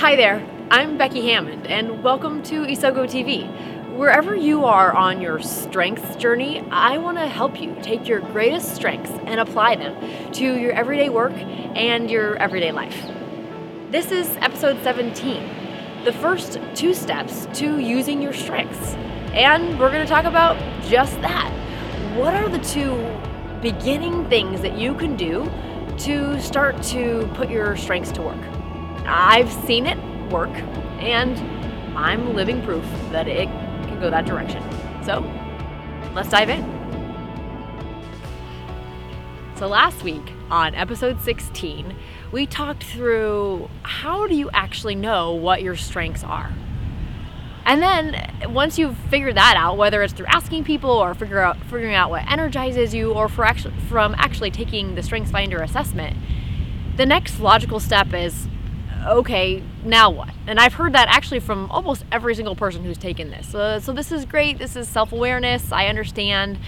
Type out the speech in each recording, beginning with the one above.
Hi there, I'm Becky Hammond, and welcome to Isogo TV. Wherever you are on your strengths journey, I want to help you take your greatest strengths and apply them to your everyday work and your everyday life. This is episode 17, the first two steps to using your strengths. And we're going to talk about just that. What are the two beginning things that you can do to start to put your strengths to work? I've seen it work, and I'm living proof that it can go that direction. So, let's dive in. So, last week on episode 16, we talked through how do you actually know what your strengths are? And then once you've figured that out, whether it's through asking people or figure out figuring out what energizes you or for actually from actually taking the Strengths Finder assessment, the next logical step is okay, now what? And I've heard that actually from almost every single person who's taken this. So this is great. This is self awareness. I understand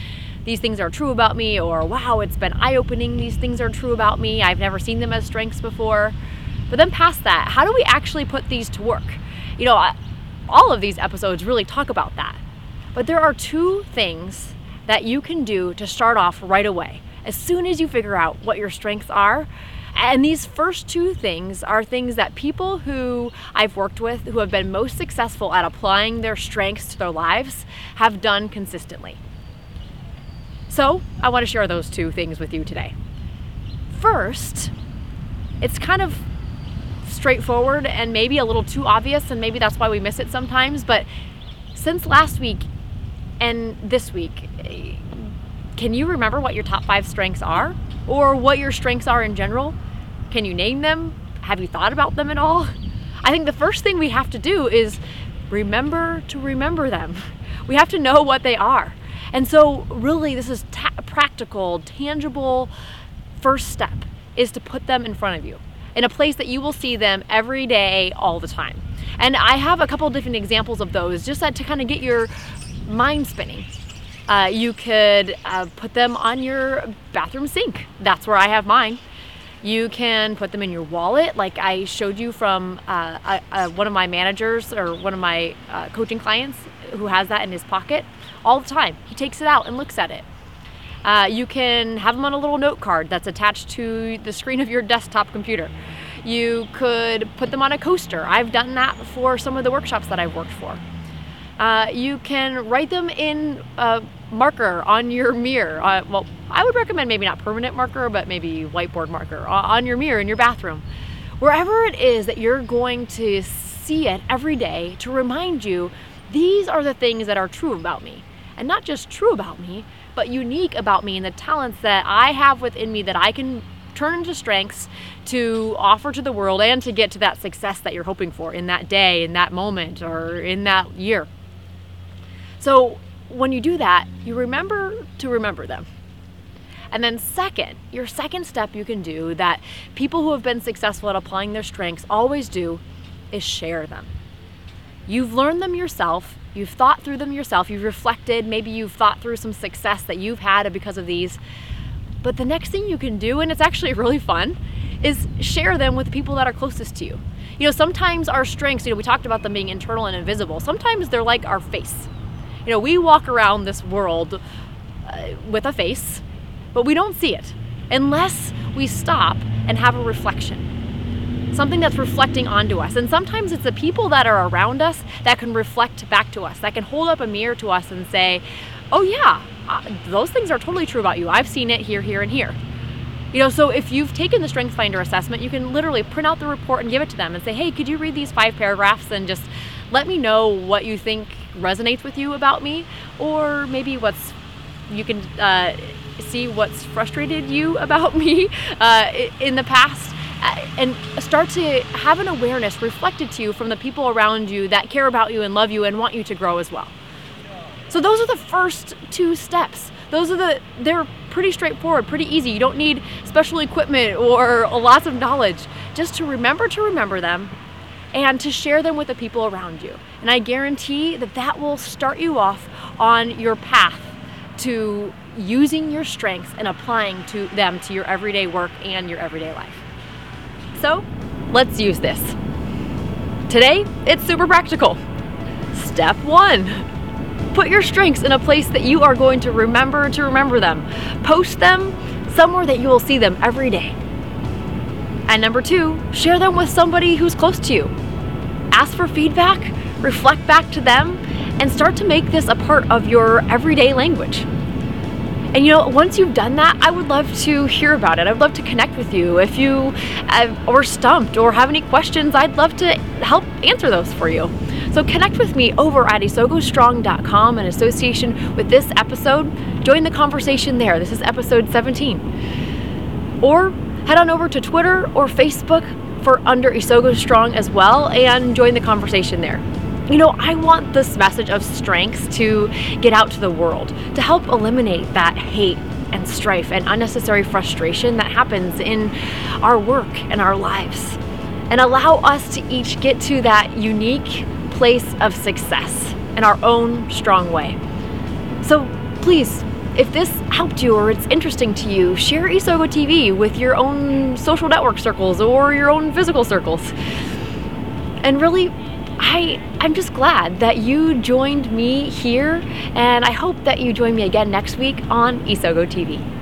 these things are true about me, or wow, it's been eye opening. These things are true about me. I've never seen them as strengths before. But then past that, how do we actually put these to work? You know, all of these episodes really talk about that. But there are two things that you can do to start off right away. As soon as you figure out what your strengths are, and these first two things are things that people who I've worked with who have been most successful at applying their strengths to their lives have done consistently. So, I want to share those two things with you today. First, it's kind of straightforward and maybe a little too obvious, and maybe that's why we miss it sometimes. But since last week and this week, eh, can you remember what your top five strengths are? Or what your strengths are in general? Can you name them? Have you thought about them at all? I think the first thing we have to do is remember to remember them. We have to know what they are. And so, really, this is ta- practical, tangible first step is to put them in front of you in a place that you will see them every day, all the time. And I have a couple different examples of those just to kind of get your mind spinning. Uh, you could uh, put them on your bathroom sink. That's where I have mine. You can put them in your wallet, like I showed you from uh, one of my managers or one of my uh, coaching clients who has that in his pocket all the time. He takes it out and looks at it. Uh, you can have them on a little note card that's attached to the screen of your desktop computer. You could put them on a coaster. I've done that for some of the workshops that I've worked for. Uh, you can write them in a marker on your mirror. Uh, well, I would recommend maybe not permanent marker, but maybe whiteboard marker on your mirror in your bathroom. Wherever it is that you're going to see it every day to remind you these are the things that are true about me. And not just true about me, but unique about me and the talents that I have within me that I can turn into strengths to offer to the world and to get to that success that you're hoping for in that day, in that moment, or in that year. So when you do that, you remember to remember them. And then, second, your second step you can do that people who have been successful at applying their strengths always do is share them. You've learned them yourself, you've thought through them yourself, you've reflected, maybe you've thought through some success that you've had because of these. But the next thing you can do, and it's actually really fun, is share them with people that are closest to you. You know, sometimes our strengths, you know, we talked about them being internal and invisible. Sometimes they're like our face. You know, we walk around this world uh, with a face, but we don't see it unless we stop and have a reflection. Something that's reflecting onto us. And sometimes it's the people that are around us that can reflect back to us, that can hold up a mirror to us and say, oh, yeah, uh, those things are totally true about you. I've seen it here, here, and here. You know, so if you've taken the Strength Finder assessment, you can literally print out the report and give it to them and say, hey, could you read these five paragraphs and just let me know what you think resonates with you about me, or maybe what's you can uh, see what's frustrated you about me uh, in the past. And start to have an awareness reflected to you from the people around you that care about you and love you and want you to grow as well. So those are the first two steps. Those are the they're pretty straightforward, pretty easy. You don't need special equipment or lots of knowledge. Just to remember to remember them and to share them with the people around you. And I guarantee that that will start you off on your path to using your strengths and applying to them to your everyday work and your everyday life. So, let's use this. Today, it's super practical. Step one put your strengths in a place that you are going to remember to remember them. Post them somewhere that you will see them every day. And number two, share them with somebody who's close to you. Ask for feedback, reflect back to them, and start to make this a part of your everyday language. And you know, once you've done that, I would love to hear about it. I'd love to connect with you. If you are stumped or have any questions, I'd love to help answer those for you. So connect with me over at isogostrong.com in association with this episode. Join the conversation there. This is episode 17. Or head on over to Twitter or Facebook for Under Isogo Strong as well and join the conversation there. You know, I want this message of strength to get out to the world, to help eliminate that hate and strife and unnecessary frustration that happens in our work and our lives, and allow us to each get to that unique place of success in our own strong way. So please, if this helped you or it's interesting to you, share Isogo TV with your own social network circles or your own physical circles. And really, I, I'm just glad that you joined me here, and I hope that you join me again next week on Isogo TV.